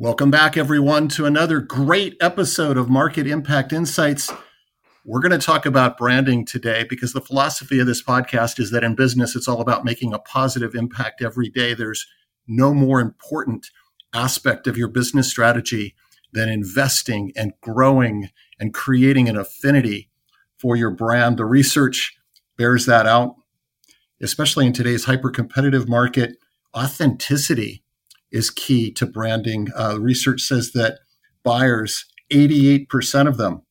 Welcome back, everyone, to another great episode of Market Impact Insights. We're going to talk about branding today because the philosophy of this podcast is that in business, it's all about making a positive impact every day. There's no more important aspect of your business strategy than investing and growing and creating an affinity for your brand. The research bears that out, especially in today's hyper competitive market. Authenticity is key to branding. Uh, research says that buyers, 88% of them,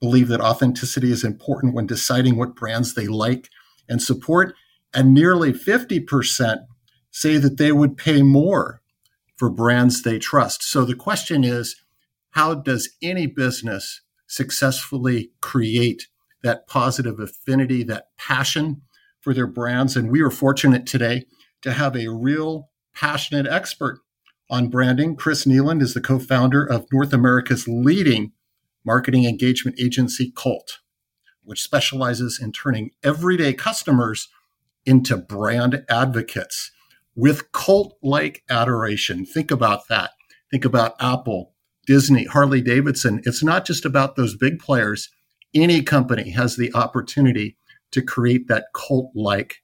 believe that authenticity is important when deciding what brands they like and support. And nearly 50% say that they would pay more for brands they trust. So the question is how does any business successfully create that positive affinity, that passion for their brands? And we are fortunate today to have a real passionate expert on branding. Chris Kneeland is the co founder of North America's leading marketing engagement agency, Cult, which specializes in turning everyday customers into brand advocates with cult like adoration. Think about that. Think about Apple, Disney, Harley Davidson. It's not just about those big players. Any company has the opportunity to create that cult like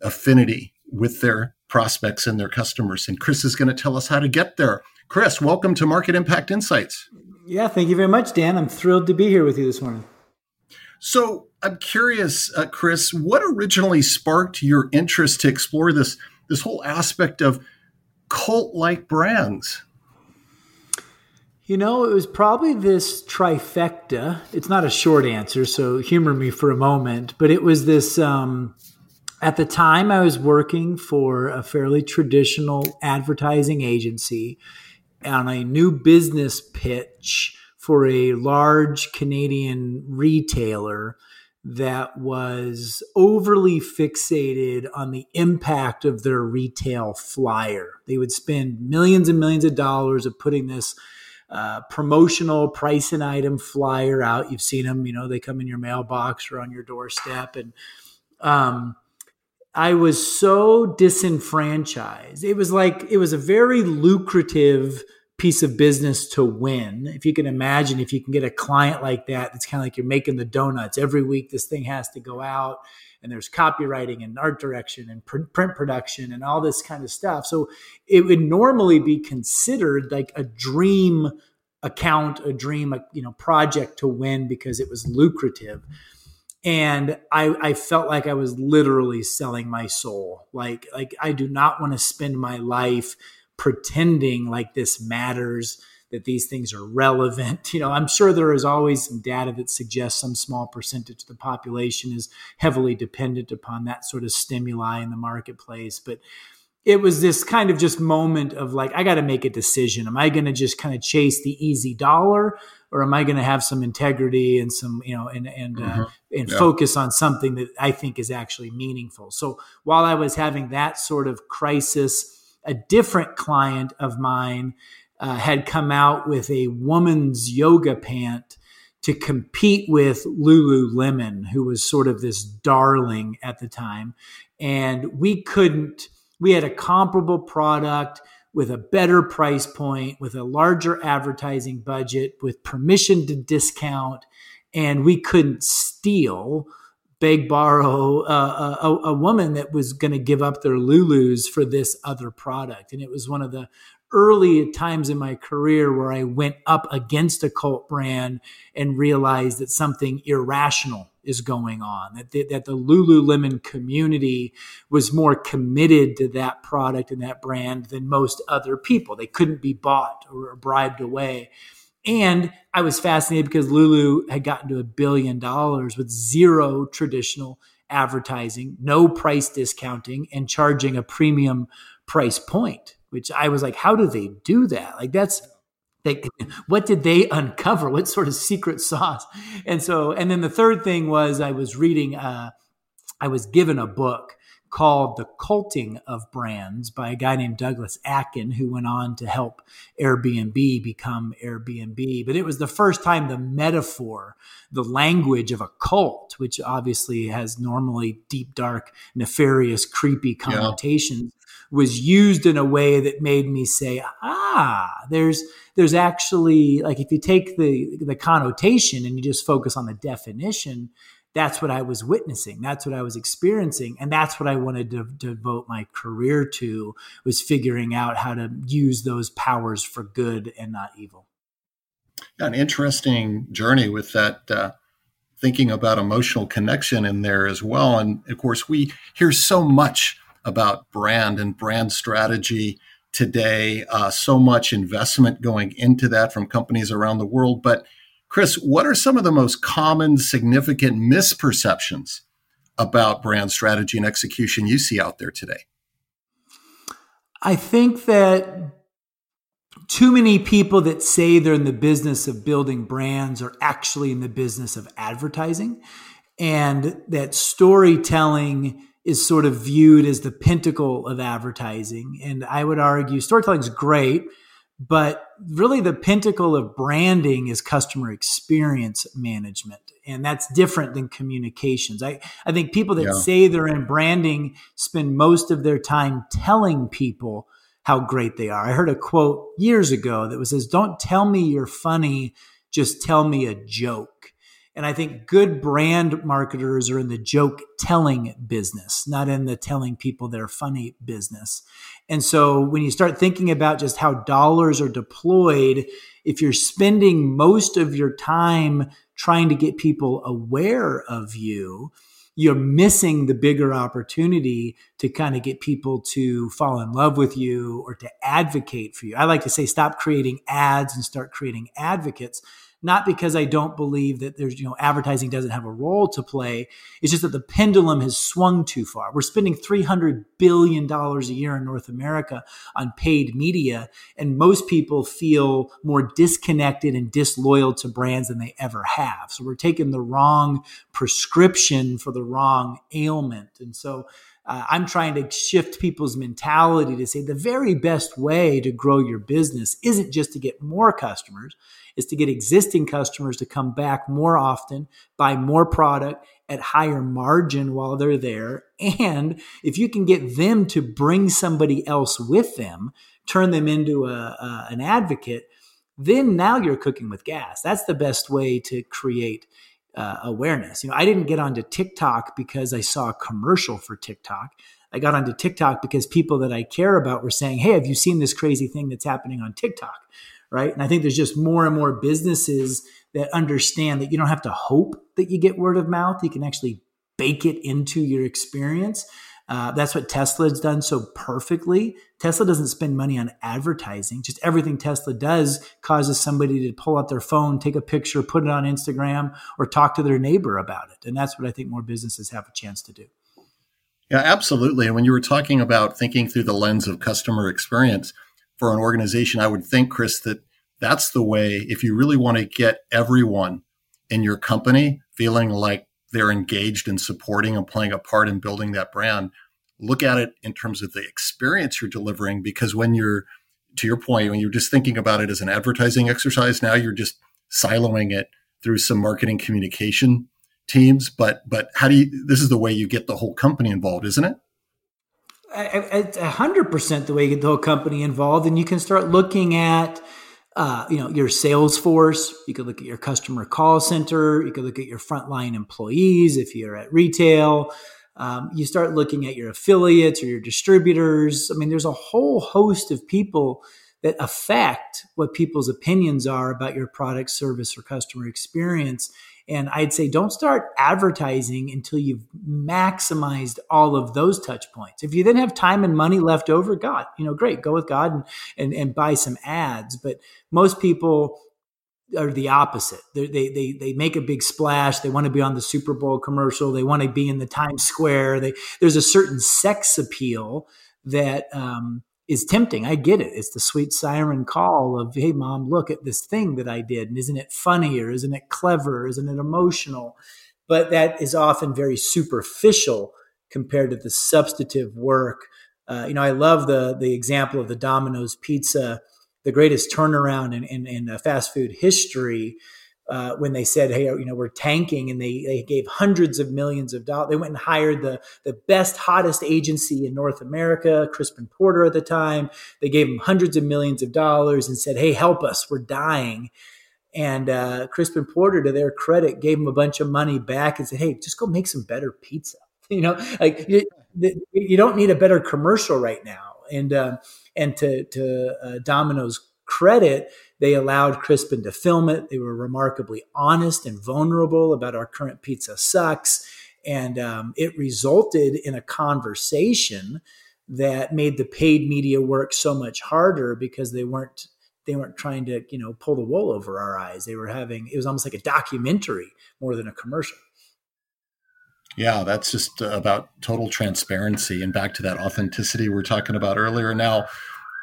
affinity with their prospects and their customers. And Chris is going to tell us how to get there. Chris, welcome to Market Impact Insights. Yeah, thank you very much, Dan. I'm thrilled to be here with you this morning. So I'm curious, uh, Chris, what originally sparked your interest to explore this this whole aspect of cult-like brands? You know, it was probably this trifecta. It's not a short answer, so humor me for a moment. But it was this um, at the time, I was working for a fairly traditional advertising agency on a new business pitch for a large Canadian retailer that was overly fixated on the impact of their retail flyer. They would spend millions and millions of dollars of putting this uh, promotional price and item flyer out. You've seen them, you know, they come in your mailbox or on your doorstep. And um, I was so disenfranchised. It was like it was a very lucrative piece of business to win. If you can imagine, if you can get a client like that, it's kind of like you're making the donuts every week. This thing has to go out, and there's copywriting and art direction and print production and all this kind of stuff. So it would normally be considered like a dream account, a dream, you know, project to win because it was lucrative and I, I felt like I was literally selling my soul. Like like I do not want to spend my life pretending like this matters, that these things are relevant. You know, I'm sure there is always some data that suggests some small percentage of the population is heavily dependent upon that sort of stimuli in the marketplace, but it was this kind of just moment of like i got to make a decision am i going to just kind of chase the easy dollar or am i going to have some integrity and some you know and and uh, mm-hmm. uh, and yeah. focus on something that i think is actually meaningful so while i was having that sort of crisis a different client of mine uh, had come out with a woman's yoga pant to compete with Lululemon, who was sort of this darling at the time. And we couldn't, we had a comparable product with a better price point, with a larger advertising budget, with permission to discount, and we couldn't steal, beg, borrow uh, a, a woman that was going to give up their Lulus for this other product. And it was one of the early times in my career where I went up against a cult brand and realized that something irrational is going on, that the, that the Lululemon community was more committed to that product and that brand than most other people. They couldn't be bought or bribed away. And I was fascinated because Lulu had gotten to a billion dollars with zero traditional advertising, no price discounting, and charging a premium price point which I was like, how do they do that? Like that's they, what did they uncover? What sort of secret sauce? And so, and then the third thing was I was reading, uh, I was given a book called The Culting of Brands by a guy named Douglas Atkin, who went on to help Airbnb become Airbnb. But it was the first time the metaphor, the language of a cult, which obviously has normally deep, dark, nefarious, creepy connotations. Was used in a way that made me say, ah, there's there's actually like if you take the the connotation and you just focus on the definition, that's what I was witnessing. That's what I was experiencing. And that's what I wanted to, to devote my career to was figuring out how to use those powers for good and not evil. An interesting journey with that uh, thinking about emotional connection in there as well. And of course, we hear so much about brand and brand strategy today. Uh, so much investment going into that from companies around the world. But, Chris, what are some of the most common, significant misperceptions about brand strategy and execution you see out there today? I think that too many people that say they're in the business of building brands are actually in the business of advertising, and that storytelling is sort of viewed as the pinnacle of advertising. And I would argue storytelling is great, but really the pinnacle of branding is customer experience management. And that's different than communications. I, I think people that yeah. say they're in branding spend most of their time telling people how great they are. I heard a quote years ago that was says, Don't tell me you're funny, just tell me a joke. And I think good brand marketers are in the joke telling business, not in the telling people they're funny business. And so when you start thinking about just how dollars are deployed, if you're spending most of your time trying to get people aware of you, you're missing the bigger opportunity to kind of get people to fall in love with you or to advocate for you. I like to say stop creating ads and start creating advocates not because I don't believe that there's, you know, advertising doesn't have a role to play. It's just that the pendulum has swung too far. We're spending $300 billion a year in North America on paid media, and most people feel more disconnected and disloyal to brands than they ever have. So we're taking the wrong prescription for the wrong ailment. And so, uh, I'm trying to shift people's mentality to say the very best way to grow your business isn't just to get more customers, is to get existing customers to come back more often, buy more product at higher margin while they're there. And if you can get them to bring somebody else with them, turn them into a, a an advocate, then now you're cooking with gas. That's the best way to create uh, awareness. You know, I didn't get onto TikTok because I saw a commercial for TikTok. I got onto TikTok because people that I care about were saying, "Hey, have you seen this crazy thing that's happening on TikTok?" Right? And I think there's just more and more businesses that understand that you don't have to hope that you get word of mouth. You can actually bake it into your experience. Uh, that's what Tesla's done so perfectly. Tesla doesn't spend money on advertising. Just everything Tesla does causes somebody to pull out their phone, take a picture, put it on Instagram, or talk to their neighbor about it. And that's what I think more businesses have a chance to do. Yeah, absolutely. And when you were talking about thinking through the lens of customer experience, for an organization, I would think, Chris, that that's the way, if you really want to get everyone in your company feeling like they're engaged in supporting and playing a part in building that brand, look at it in terms of the experience you're delivering. Because when you're, to your point, when you're just thinking about it as an advertising exercise, now you're just siloing it through some marketing communication teams. But, but how do you, this is the way you get the whole company involved, isn't it? it's hundred percent the way you get the whole company involved, and you can start looking at, uh, you know, your sales force. You could look at your customer call center. You could look at your frontline employees if you're at retail. Um, you start looking at your affiliates or your distributors. I mean, there's a whole host of people that affect what people's opinions are about your product, service, or customer experience. And I'd say don't start advertising until you've maximized all of those touch points. If you then have time and money left over, God, you know, great, go with God and, and, and buy some ads. But most people are the opposite. They, they, they, they make a big splash. They want to be on the Super Bowl commercial. They want to be in the Times Square. They, there's a certain sex appeal that, um, is tempting. I get it. It's the sweet siren call of, hey, mom, look at this thing that I did. And isn't it funny or isn't it clever? Or Isn't it emotional? But that is often very superficial compared to the substantive work. Uh, you know, I love the the example of the Domino's pizza, the greatest turnaround in, in, in fast food history uh, when they said, "Hey, you know, we're tanking," and they they gave hundreds of millions of dollars. They went and hired the the best, hottest agency in North America, Crispin Porter at the time. They gave them hundreds of millions of dollars and said, "Hey, help us, we're dying." And uh, Crispin Porter, to their credit, gave them a bunch of money back and said, "Hey, just go make some better pizza." You know, like you, you don't need a better commercial right now. And uh, and to to uh, Domino's credit, they allowed Crispin to film it. They were remarkably honest and vulnerable about our current pizza sucks. And um, it resulted in a conversation that made the paid media work so much harder because they weren't they weren't trying to you know pull the wool over our eyes they were having it was almost like a documentary more than a commercial yeah that's just about total transparency and back to that authenticity we are talking about earlier now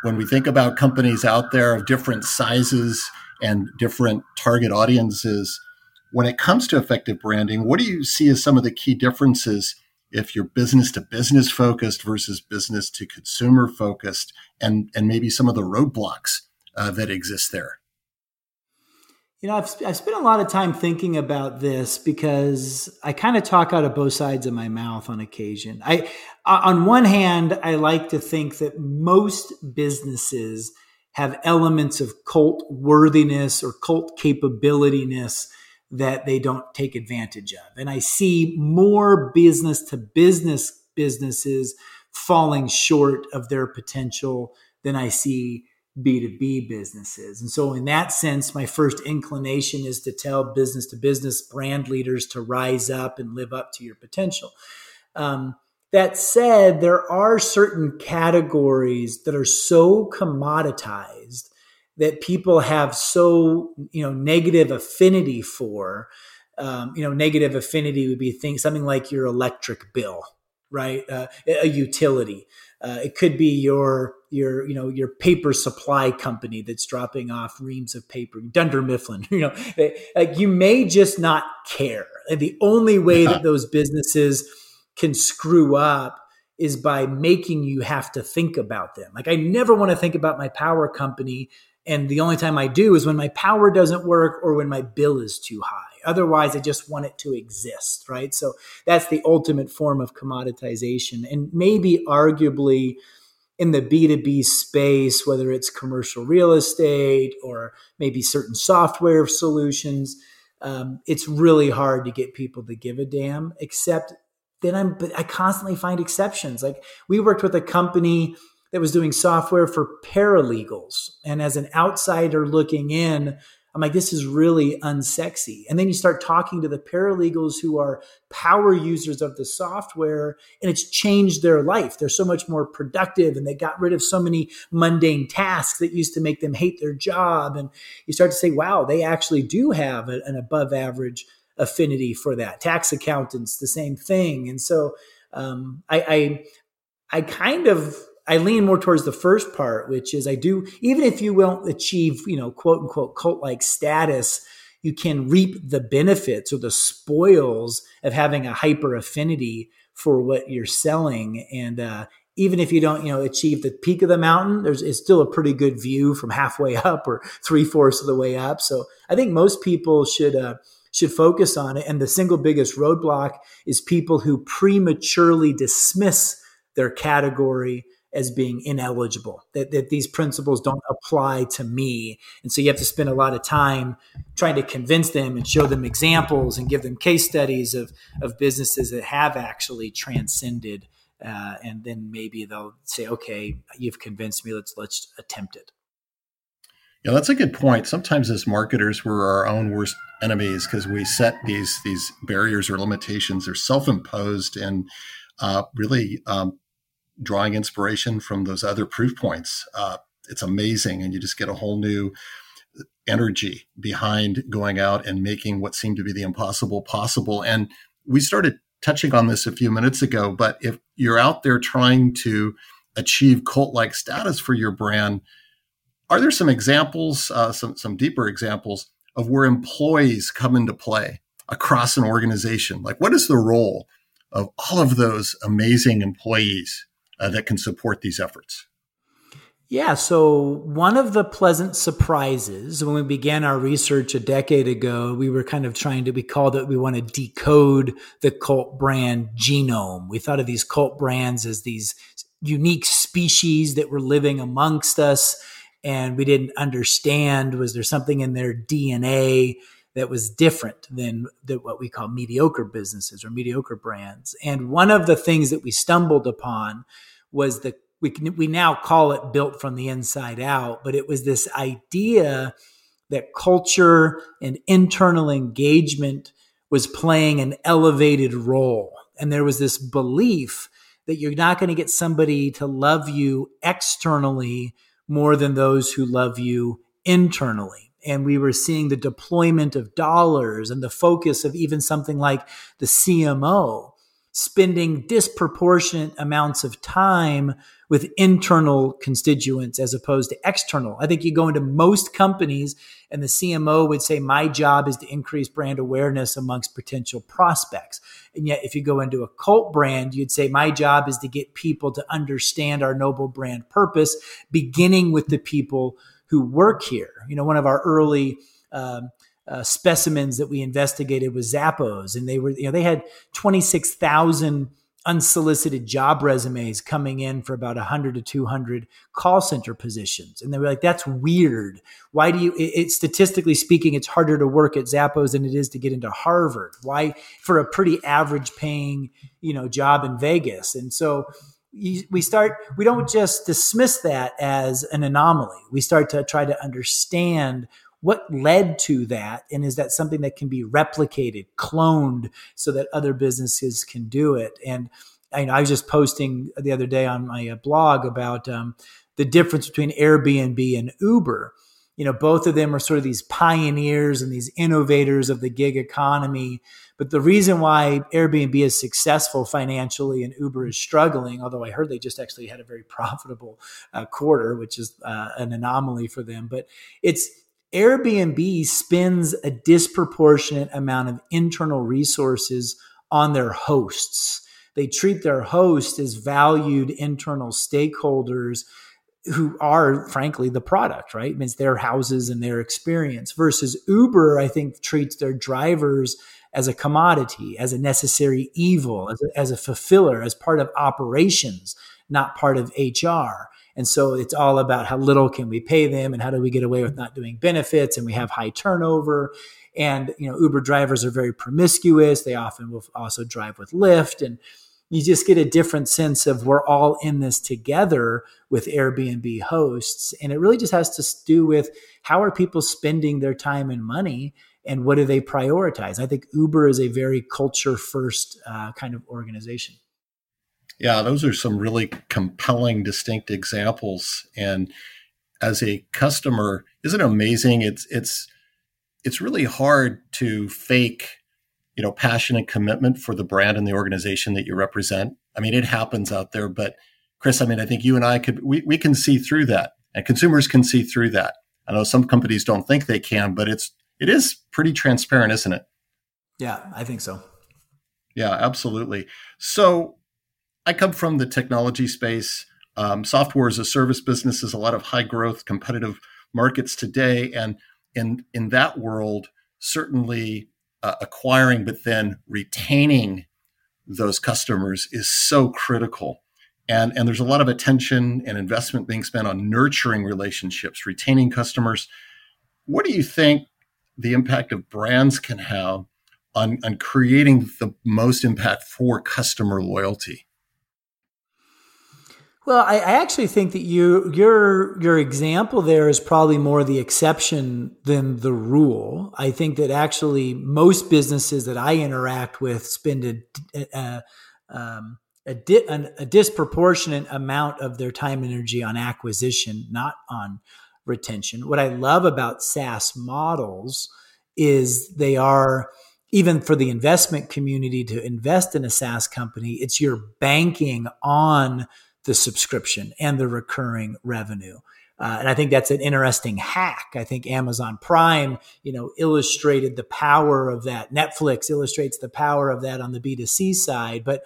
when we think about companies out there of different sizes and different target audiences, when it comes to effective branding, what do you see as some of the key differences if you're business to business focused versus business to consumer focused, and and maybe some of the roadblocks uh, that exist there? You know, I've, I've spent a lot of time thinking about this because I kind of talk out of both sides of my mouth on occasion. I, on one hand, I like to think that most businesses have elements of cult worthiness or cult capabilityness that they don't take advantage of. And I see more business to business businesses falling short of their potential than I see B2C businesses. And so, in that sense, my first inclination is to tell business to business brand leaders to rise up and live up to your potential. Um, that said, there are certain categories that are so commoditized that people have so you know negative affinity for. Um, you know, negative affinity would be things something like your electric bill, right? Uh, a utility. Uh, it could be your your you know your paper supply company that's dropping off reams of paper, Dunder Mifflin. You know, like you may just not care. And the only way that those businesses can screw up is by making you have to think about them. Like I never want to think about my power company and the only time I do is when my power doesn't work or when my bill is too high. Otherwise, I just want it to exist, right? So that's the ultimate form of commoditization. And maybe arguably in the B2B space, whether it's commercial real estate or maybe certain software solutions, um, it's really hard to get people to give a damn, except then I'm, but I constantly find exceptions. Like we worked with a company that was doing software for paralegals. And as an outsider looking in, I'm like, this is really unsexy. And then you start talking to the paralegals who are power users of the software, and it's changed their life. They're so much more productive, and they got rid of so many mundane tasks that used to make them hate their job. And you start to say, wow, they actually do have an above average affinity for that. Tax accountants, the same thing. And so um, I, I, I kind of I lean more towards the first part, which is I do, even if you won't achieve, you know, quote unquote cult like status, you can reap the benefits or the spoils of having a hyper affinity for what you're selling. And uh, even if you don't, you know, achieve the peak of the mountain, there's it's still a pretty good view from halfway up or three fourths of the way up. So I think most people should uh, should focus on it. And the single biggest roadblock is people who prematurely dismiss their category as being ineligible, that, that these principles don't apply to me. And so you have to spend a lot of time trying to convince them and show them examples and give them case studies of, of businesses that have actually transcended. Uh, and then maybe they'll say, okay, you've convinced me. Let's, let's attempt it. Yeah, that's a good point. Sometimes as marketers, we're our own worst enemies because we set these these barriers or limitations. They're self-imposed and uh, really um, drawing inspiration from those other proof points. Uh, it's amazing, and you just get a whole new energy behind going out and making what seemed to be the impossible possible. And we started touching on this a few minutes ago, but if you're out there trying to achieve cult like status for your brand. Are there some examples, uh, some, some deeper examples of where employees come into play across an organization? Like, what is the role of all of those amazing employees uh, that can support these efforts? Yeah, so one of the pleasant surprises when we began our research a decade ago, we were kind of trying to, we called it, we want to decode the cult brand genome. We thought of these cult brands as these unique species that were living amongst us, and we didn't understand was there something in their DNA that was different than, than what we call mediocre businesses or mediocre brands. And one of the things that we stumbled upon was the we we now call it built from the inside out, but it was this idea that culture and internal engagement was playing an elevated role. And there was this belief that you're not going to get somebody to love you externally more than those who love you internally. And we were seeing the deployment of dollars and the focus of even something like the CMO spending disproportionate amounts of time with internal constituents as opposed to external. I think you go into most companies and the CMO would say, My job is to increase brand awareness amongst potential prospects. And yet, if you go into a cult brand, you'd say, My job is to get people to understand our noble brand purpose, beginning with the people who work here. You know, one of our early um, uh, specimens that we investigated was Zappos, and they were, you know, they had 26,000 unsolicited job resumes coming in for about 100 to 200 call center positions. And they were like that's weird. Why do you it, it, statistically speaking it's harder to work at zappos than it is to get into harvard. Why for a pretty average paying you know job in vegas. And so we start we don't just dismiss that as an anomaly. We start to try to understand what led to that and is that something that can be replicated cloned so that other businesses can do it? And I, I was just posting the other day on my uh, blog about um, the difference between airbnb and uber. You know both of them are sort of these pioneers and these innovators of the gig economy but the reason why airbnb is successful financially and uber is struggling although i heard they just actually had a very profitable uh, quarter which is uh, an anomaly for them but it's Airbnb spends a disproportionate amount of internal resources on their hosts. They treat their hosts as valued internal stakeholders who are frankly the product, right? It means their houses and their experience versus Uber, I think treats their drivers as a commodity, as a necessary evil, as a, as a fulfiller, as part of operations, not part of HR. And so it's all about how little can we pay them and how do we get away with not doing benefits and we have high turnover. And you know, Uber drivers are very promiscuous. They often will also drive with Lyft and you just get a different sense of we're all in this together with Airbnb hosts. And it really just has to do with how are people spending their time and money and what do they prioritize? I think Uber is a very culture first uh, kind of organization. Yeah, those are some really compelling, distinct examples. And as a customer, isn't it amazing? It's it's it's really hard to fake, you know, passion and commitment for the brand and the organization that you represent. I mean, it happens out there, but Chris, I mean, I think you and I could we, we can see through that. And consumers can see through that. I know some companies don't think they can, but it's it is pretty transparent, isn't it? Yeah, I think so. Yeah, absolutely. So I come from the technology space. Um, software as a service business is a lot of high growth, competitive markets today, and in in that world, certainly uh, acquiring but then retaining those customers is so critical. And, and there's a lot of attention and investment being spent on nurturing relationships, retaining customers. What do you think the impact of brands can have on, on creating the most impact for customer loyalty? Well, I, I, actually think that you your your example there is probably more the exception than the rule. I think that actually most businesses that I interact with spend a a, um, a, di- a disproportionate amount of their time and energy on acquisition, not on retention. What I love about SaaS models is they are even for the investment community to invest in a SaaS company, it's you're banking on the subscription and the recurring revenue. Uh, and I think that's an interesting hack. I think Amazon Prime, you know, illustrated the power of that. Netflix illustrates the power of that on the B2C side. But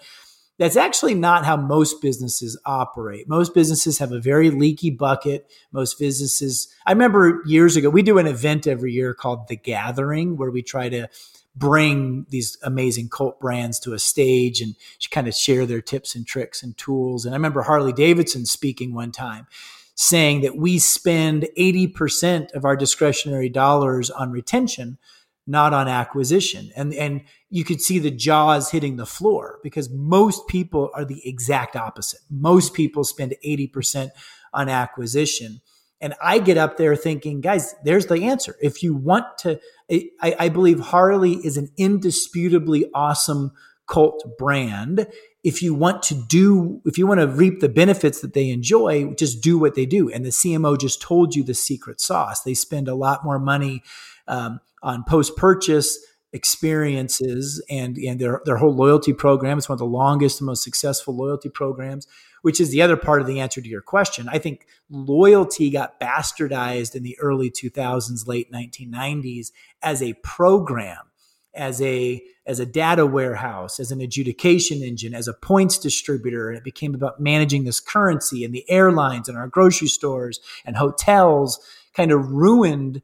that's actually not how most businesses operate. Most businesses have a very leaky bucket. Most businesses, I remember years ago, we do an event every year called The Gathering, where we try to bring these amazing cult brands to a stage and kind of share their tips and tricks and tools. And I remember Harley Davidson speaking one time saying that we spend 80% of our discretionary dollars on retention, not on acquisition. And, and you could see the jaws hitting the floor because most people are the exact opposite. Most people spend 80% on acquisition. And I get up there thinking, guys, there's the answer. If you want to, I, I believe Harley is an indisputably awesome cult brand. If you want to do, if you want to reap the benefits that they enjoy, just do what they do. And the CMO just told you the secret sauce. They spend a lot more money um, on post purchase experiences and, and their, their whole loyalty program. It's one of the longest and most successful loyalty programs, which is the other part of the answer to your question. I think loyalty got bastardized in the early 2000s, late 1990s as a program as a as a data warehouse, as an adjudication engine, as a points distributor, and it became about managing this currency and the airlines and our grocery stores and hotels kind of ruined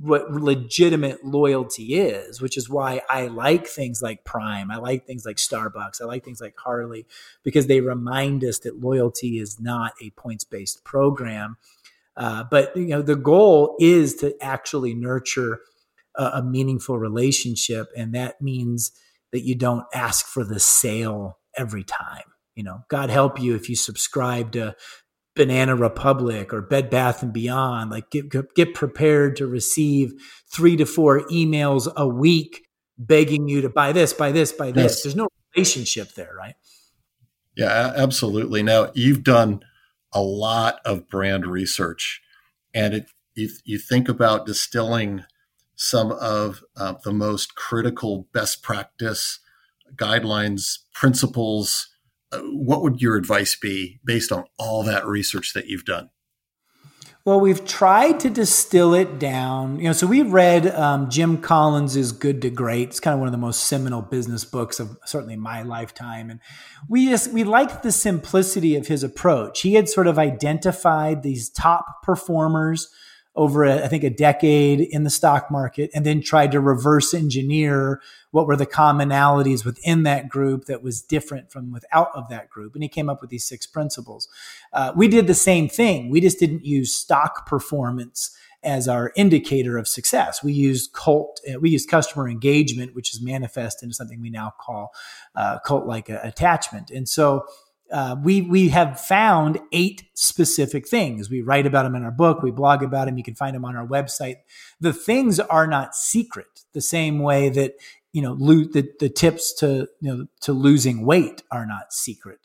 what legitimate loyalty is, which is why I like things like Prime. I like things like Starbucks. I like things like Harley because they remind us that loyalty is not a points based program. Uh, but you know the goal is to actually nurture a, a meaningful relationship. And that means that you don't ask for the sale every time. You know, God help you if you subscribe to Banana Republic or Bed Bath and Beyond. Like get get prepared to receive three to four emails a week begging you to buy this, buy this, buy this. Yes. There's no relationship there, right? Yeah, absolutely. Now you've done a lot of brand research, and it you, you think about distilling some of uh, the most critical best practice guidelines, principles. What would your advice be based on all that research that you've done? Well, we've tried to distill it down. You know, so we read um, Jim Collins' Good to Great. It's kind of one of the most seminal business books of certainly my lifetime, and we just we liked the simplicity of his approach. He had sort of identified these top performers over, a, I think, a decade in the stock market and then tried to reverse engineer what were the commonalities within that group that was different from without of that group. And he came up with these six principles. Uh, we did the same thing. We just didn't use stock performance as our indicator of success. We used cult, uh, we used customer engagement, which is manifest into something we now call uh, cult like attachment. And so uh, we we have found eight specific things. We write about them in our book. We blog about them. You can find them on our website. The things are not secret. The same way that you know lo- the the tips to you know to losing weight are not secret.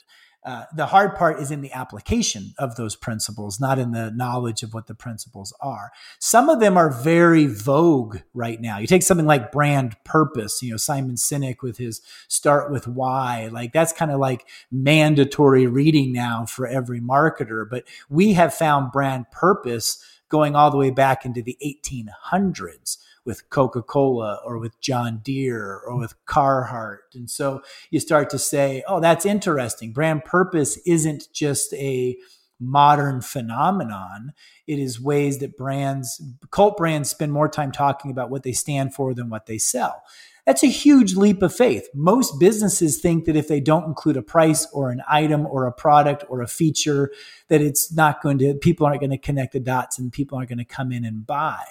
Uh, the hard part is in the application of those principles, not in the knowledge of what the principles are. Some of them are very vogue right now. You take something like brand purpose, you know, Simon Sinek with his start with why, like that's kind of like mandatory reading now for every marketer. But we have found brand purpose going all the way back into the 1800s with Coca Cola or with John Deere or with Carhartt. And so you start to say, oh, that's interesting. Brand purpose isn't just a modern phenomenon. It is ways that brands, cult brands, spend more time talking about what they stand for than what they sell. That's a huge leap of faith. Most businesses think that if they don't include a price or an item or a product or a feature, that it's not going to, people aren't going to connect the dots and people aren't going to come in and buy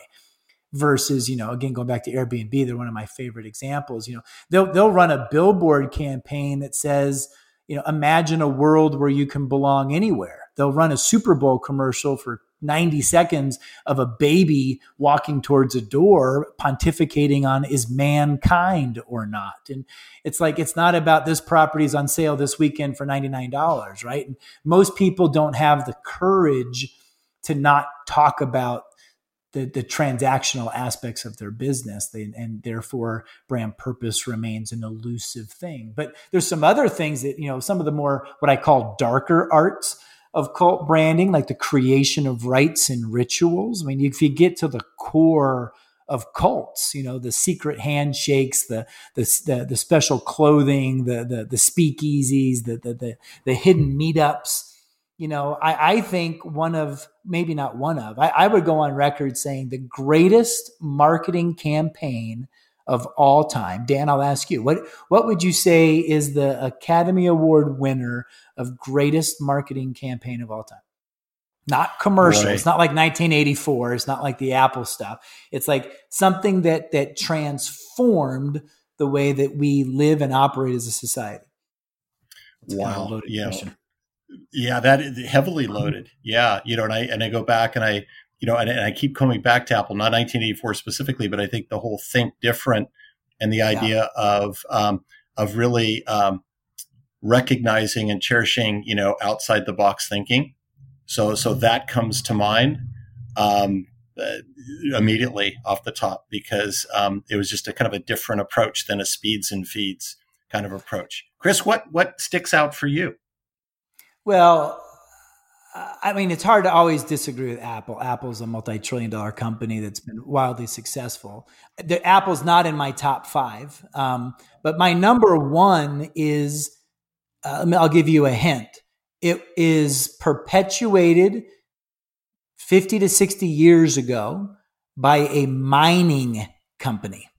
versus you know again going back to airbnb they're one of my favorite examples you know they'll they'll run a billboard campaign that says you know imagine a world where you can belong anywhere. They'll run a super bowl commercial for 90 seconds of a baby walking towards a door pontificating on is mankind or not? And it's like it's not about this property is on sale this weekend for $99 right? And most people don't have the courage to not talk about the, the transactional aspects of their business they, and therefore brand purpose remains an elusive thing. But there's some other things that you know some of the more what i call darker arts of cult branding like the creation of rites and rituals. I mean if you get to the core of cults you know the secret handshakes the the the, the special clothing the, the the speakeasies the the the, the hidden meetups you know, I, I, think one of, maybe not one of, I, I, would go on record saying the greatest marketing campaign of all time. Dan, I'll ask you, what, what would you say is the Academy Award winner of greatest marketing campaign of all time? Not commercial. Right. It's not like 1984. It's not like the Apple stuff. It's like something that that transformed the way that we live and operate as a society. It's wow. Kind of yeah. Question. Yeah, that heavily loaded. Yeah, you know, and I and I go back and I, you know, and, and I keep coming back to Apple, not 1984 specifically, but I think the whole think different and the idea yeah. of um, of really um, recognizing and cherishing, you know, outside the box thinking. So so that comes to mind um, uh, immediately off the top because um, it was just a kind of a different approach than a speeds and feeds kind of approach. Chris, what what sticks out for you? Well, I mean, it's hard to always disagree with Apple. Apple's a multi-trillion dollar company that's been wildly successful. The, Apple's not in my top five, um, but my number one is. Uh, I'll give you a hint. It is perpetuated fifty to sixty years ago by a mining company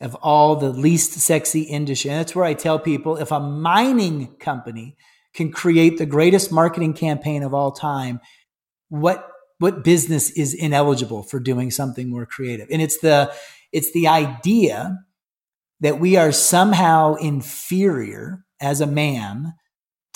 of all the least sexy industry. And that's where I tell people if a mining company can create the greatest marketing campaign of all time, what what business is ineligible for doing something more creative? And it's the it's the idea that we are somehow inferior as a man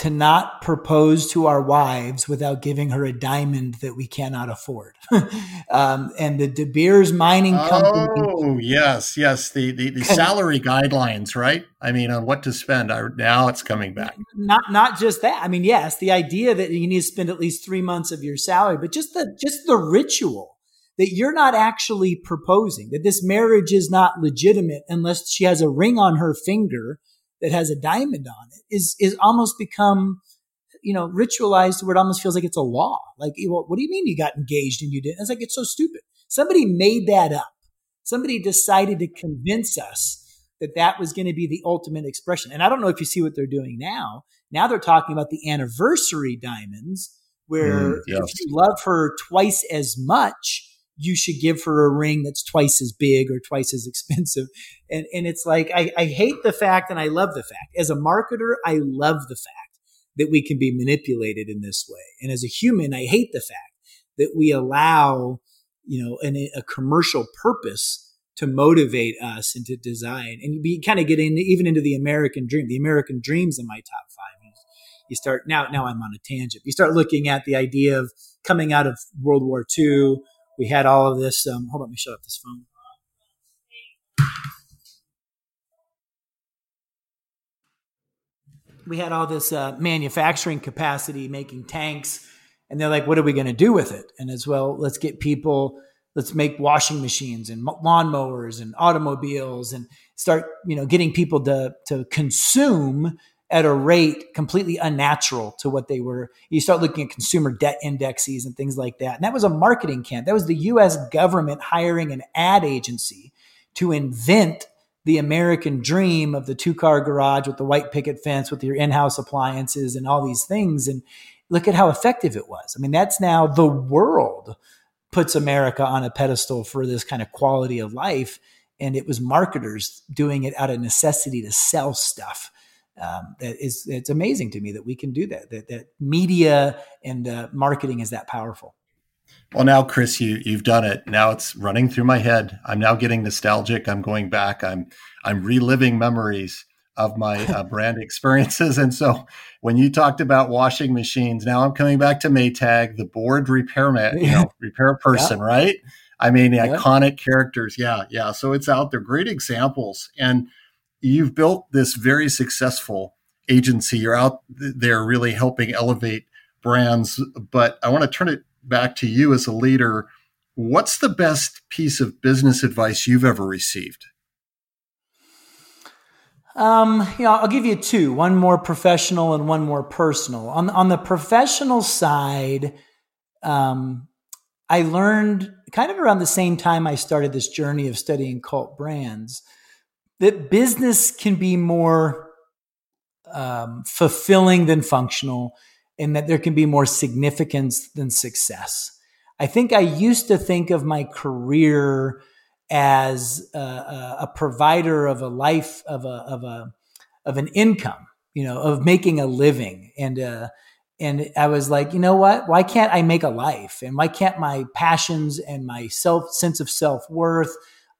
to not propose to our wives without giving her a diamond that we cannot afford. um, and the De Beers mining company. Oh, yes, yes. The, the, the salary guidelines, right? I mean, on what to spend. I, now it's coming back. Not not just that. I mean, yes, the idea that you need to spend at least three months of your salary, but just the just the ritual that you're not actually proposing, that this marriage is not legitimate unless she has a ring on her finger that has a diamond on it is is almost become you know ritualized where it almost feels like it's a law. Like, well, what do you mean you got engaged and you didn't? It's like it's so stupid. Somebody made that up. Somebody decided to convince us that that was going to be the ultimate expression. And I don't know if you see what they're doing now. Now they're talking about the anniversary diamonds, where mm, yes. if you love her twice as much, you should give her a ring that's twice as big or twice as expensive. And, and it's like, I, I hate the fact and I love the fact. As a marketer, I love the fact that we can be manipulated in this way. And as a human, I hate the fact that we allow, you know, an, a commercial purpose to motivate us and to design. And we kind of get in even into the American dream. The American dream's in my top five. You start now. Now I'm on a tangent. You start looking at the idea of coming out of World War II we had all of this. Um, hold on, let me shut up this phone. We had all this uh, manufacturing capacity making tanks, and they're like, "What are we going to do with it?" And as well, let's get people, let's make washing machines and lawnmowers and automobiles, and start, you know, getting people to to consume at a rate completely unnatural to what they were. You start looking at consumer debt indexes and things like that. And that was a marketing camp. That was the US government hiring an ad agency to invent the American dream of the two car garage with the white picket fence with your in house appliances and all these things. And look at how effective it was. I mean, that's now the world puts America on a pedestal for this kind of quality of life. And it was marketers doing it out of necessity to sell stuff um, that is it's amazing to me that we can do that that, that media and uh, marketing is that powerful. Well now chris you you've done it. Now it's running through my head. I'm now getting nostalgic. I'm going back. I'm i'm reliving memories of my uh, brand experiences. And so when you talked about washing machines now i'm coming back to maytag the bored repairman you know repair person yeah. right? I mean yeah. iconic characters. Yeah yeah. So it's out there. Great examples. And you've built this very successful agency. You're out there really helping elevate brands. But I want to turn it back to you as a leader. what's the best piece of business advice you've ever received? Um, you know, I'll give you two, one more professional and one more personal. On, on the professional side, um, I learned kind of around the same time I started this journey of studying cult brands that business can be more um, fulfilling than functional and that there can be more significance than success. I think I used to think of my career as a, a, provider of a life of a of a of an income, you know, of making a living, and uh, and I was like, you know what? Why can't I make a life? And why can't my passions and my self sense of self worth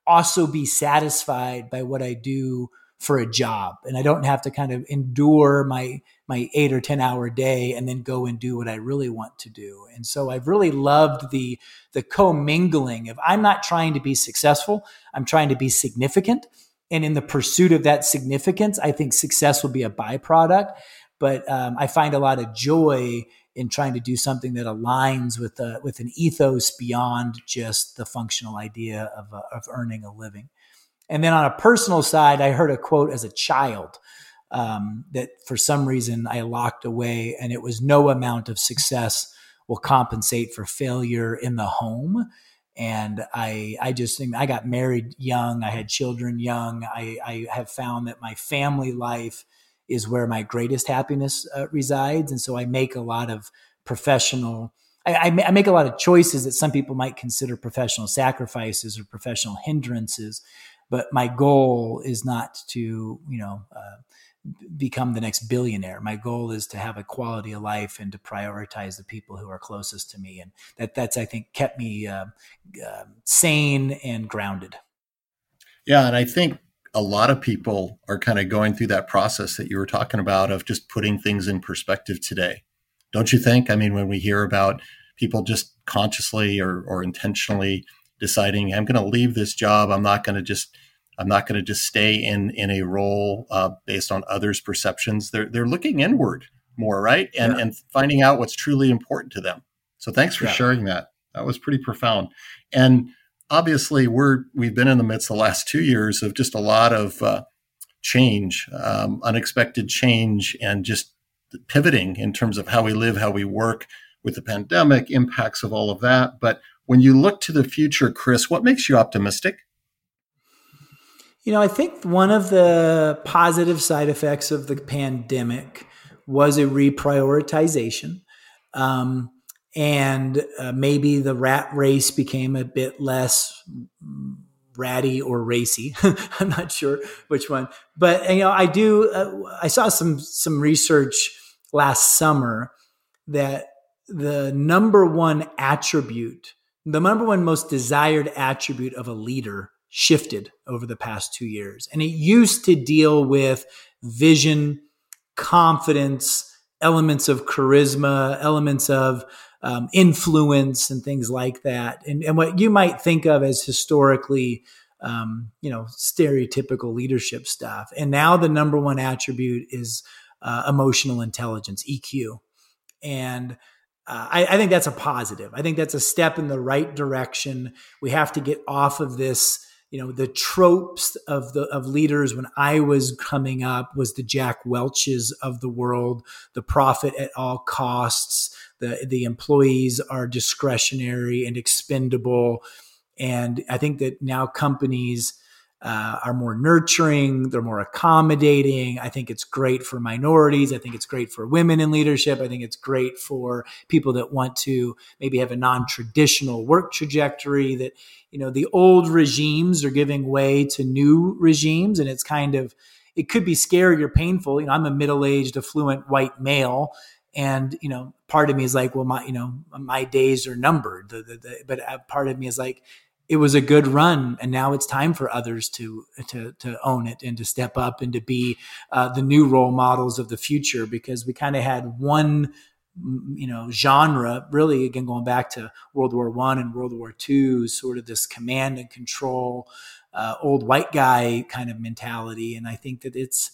also be satisfied by what I do for a job and I don't have to kind of endure my my 8 or 10 hour day and then go and do what I really want to do. And so I've really loved the the commingling of I'm not trying to be successful, I'm trying to be significant. And in the pursuit of that significance, I think success will be a byproduct. But um, I find a lot of joy in trying to do something that aligns with a, with an ethos beyond just the functional idea of, uh, of earning a living. And then on a personal side, I heard a quote as a child um, that for some reason I locked away, and it was no amount of success will compensate for failure in the home. And I, I just think I got married young. I had children young. I, I have found that my family life is where my greatest happiness uh, resides. And so I make a lot of professional, I, I, make a lot of choices that some people might consider professional sacrifices or professional hindrances. But my goal is not to you know uh, become the next billionaire. My goal is to have a quality of life and to prioritize the people who are closest to me. And that that's i think kept me uh, uh, sane and grounded. Yeah and i think a lot of people are kind of going through that process that you were talking about of just putting things in perspective today don't you think i mean when we hear about people just consciously or, or intentionally deciding I'm going to leave this job. I'm not going to just I'm not going to just stay in in a role uh, based on others' perceptions. They're they're looking inward more, right, and yeah. and finding out what's truly important to them. So thanks for yeah. sharing that. That was pretty profound. And obviously, we're we've been in the midst of the last two years of just a lot of uh, change, um, unexpected change, and just pivoting in terms of how we live, how we work with the pandemic, impacts of all of that. But when you look to the future, Chris, what makes you optimistic? You know, I think one of the positive side effects of the pandemic was a reprioritization. Um, and uh, maybe the rat race became a bit less ratty or racy. I'm not sure which one, but you know, I do. Uh, I saw some some research last summer that the number one attribute the number one most desired attribute of a leader shifted over the past two years. And it used to deal with vision, confidence, elements of charisma, elements of um, influence, and things like that. And, and, what you might think of as historically, um, you know, stereotypical leadership stuff. And now the number one attribute is uh, emotional intelligence, EQ. And uh, I, I, think that's a positive. I think that's a step in the right direction. We have to get off of this, you know, the tropes of the of leaders when I was coming up was the Jack Welches of the world, the profit at all costs, the the employees are discretionary and expendable. And I think that now companies uh, are more nurturing, they're more accommodating. I think it's great for minorities. I think it's great for women in leadership. I think it's great for people that want to maybe have a non traditional work trajectory. That, you know, the old regimes are giving way to new regimes, and it's kind of, it could be scary or painful. You know, I'm a middle aged, affluent white male. And you know, part of me is like, well, my you know, my days are numbered. The, the, the, but part of me is like, it was a good run and now it's time for others to to to own it and to step up and to be uh, the new role models of the future because we kind of had one you know genre really again going back to world war one and world war two sort of this command and control uh, old white guy kind of mentality and i think that it's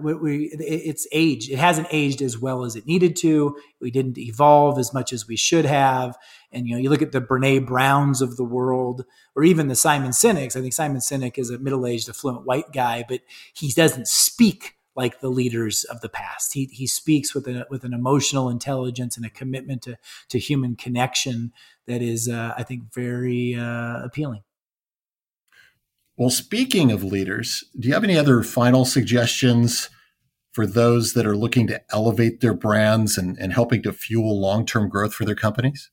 we, we, it's aged. It hasn't aged as well as it needed to. We didn't evolve as much as we should have. And you know, you look at the Brene Browns of the world, or even the Simon Sinek's. I think Simon Sinek is a middle-aged, affluent white guy, but he doesn't speak like the leaders of the past. He he speaks with a with an emotional intelligence and a commitment to to human connection that is, uh, I think, very uh, appealing. Well, speaking of leaders, do you have any other final suggestions for those that are looking to elevate their brands and, and helping to fuel long term growth for their companies?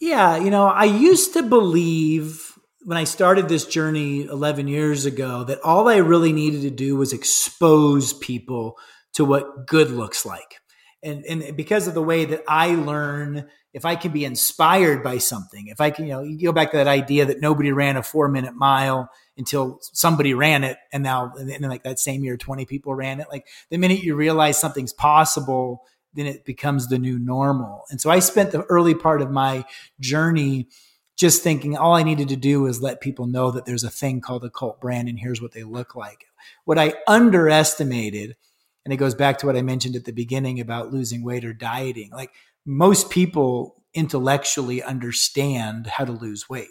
Yeah, you know, I used to believe when I started this journey 11 years ago that all I really needed to do was expose people to what good looks like. And, and because of the way that I learn if I can be inspired by something, if I can, you know, you go back to that idea that nobody ran a four minute mile until somebody ran it. And now, and then like that same year, 20 people ran it. Like the minute you realize something's possible, then it becomes the new normal. And so I spent the early part of my journey just thinking all I needed to do was let people know that there's a thing called a cult brand and here's what they look like. What I underestimated, and it goes back to what I mentioned at the beginning about losing weight or dieting. Like most people intellectually understand how to lose weight.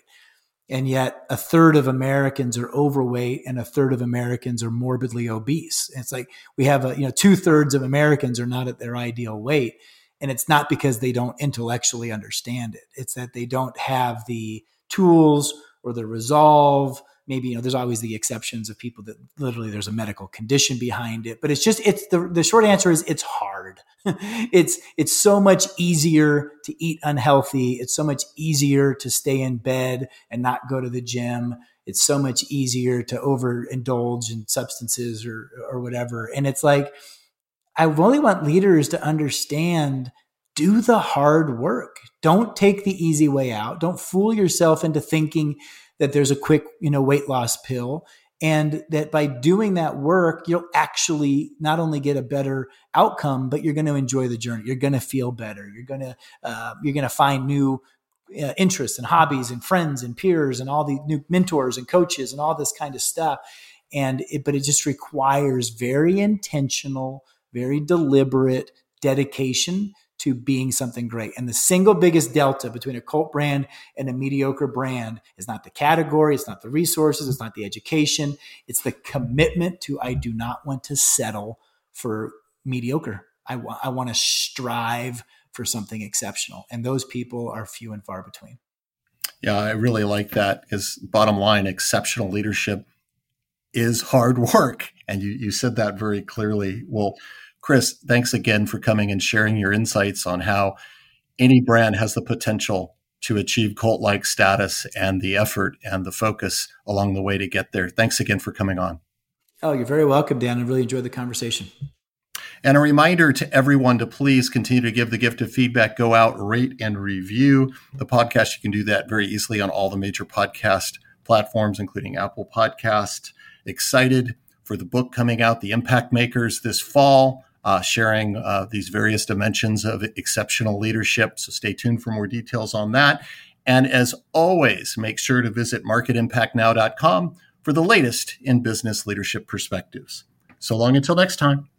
And yet a third of Americans are overweight and a third of Americans are morbidly obese. it's like we have a, you know, two thirds of Americans are not at their ideal weight. And it's not because they don't intellectually understand it. It's that they don't have the tools or the resolve maybe you know there's always the exceptions of people that literally there's a medical condition behind it but it's just it's the the short answer is it's hard. It's it's so much easier to eat unhealthy. It's so much easier to stay in bed and not go to the gym. It's so much easier to overindulge in substances or or whatever. And it's like i really want leaders to understand do the hard work. Don't take the easy way out. Don't fool yourself into thinking that there's a quick, you know, weight loss pill and that by doing that work you'll actually not only get a better outcome but you're going to enjoy the journey. You're going to feel better. You're going to uh, you're going to find new uh, interests and hobbies and friends and peers and all the new mentors and coaches and all this kind of stuff. And it, but it just requires very intentional very deliberate dedication to being something great. And the single biggest delta between a cult brand and a mediocre brand is not the category, it's not the resources, it's not the education, it's the commitment to I do not want to settle for mediocre. I, wa- I want to strive for something exceptional. And those people are few and far between. Yeah, I really like that because bottom line, exceptional leadership is hard work. And you, you said that very clearly. Well, Chris, thanks again for coming and sharing your insights on how any brand has the potential to achieve cult like status and the effort and the focus along the way to get there. Thanks again for coming on. Oh, you're very welcome, Dan. I really enjoyed the conversation. And a reminder to everyone to please continue to give the gift of feedback, go out, rate, and review the podcast. You can do that very easily on all the major podcast platforms, including Apple Podcast. Excited for the book coming out, The Impact Makers, this fall uh, sharing uh, these various dimensions of exceptional leadership. So stay tuned for more details on that. And as always, make sure to visit marketimpactnow.com for the latest in business leadership perspectives. So long until next time.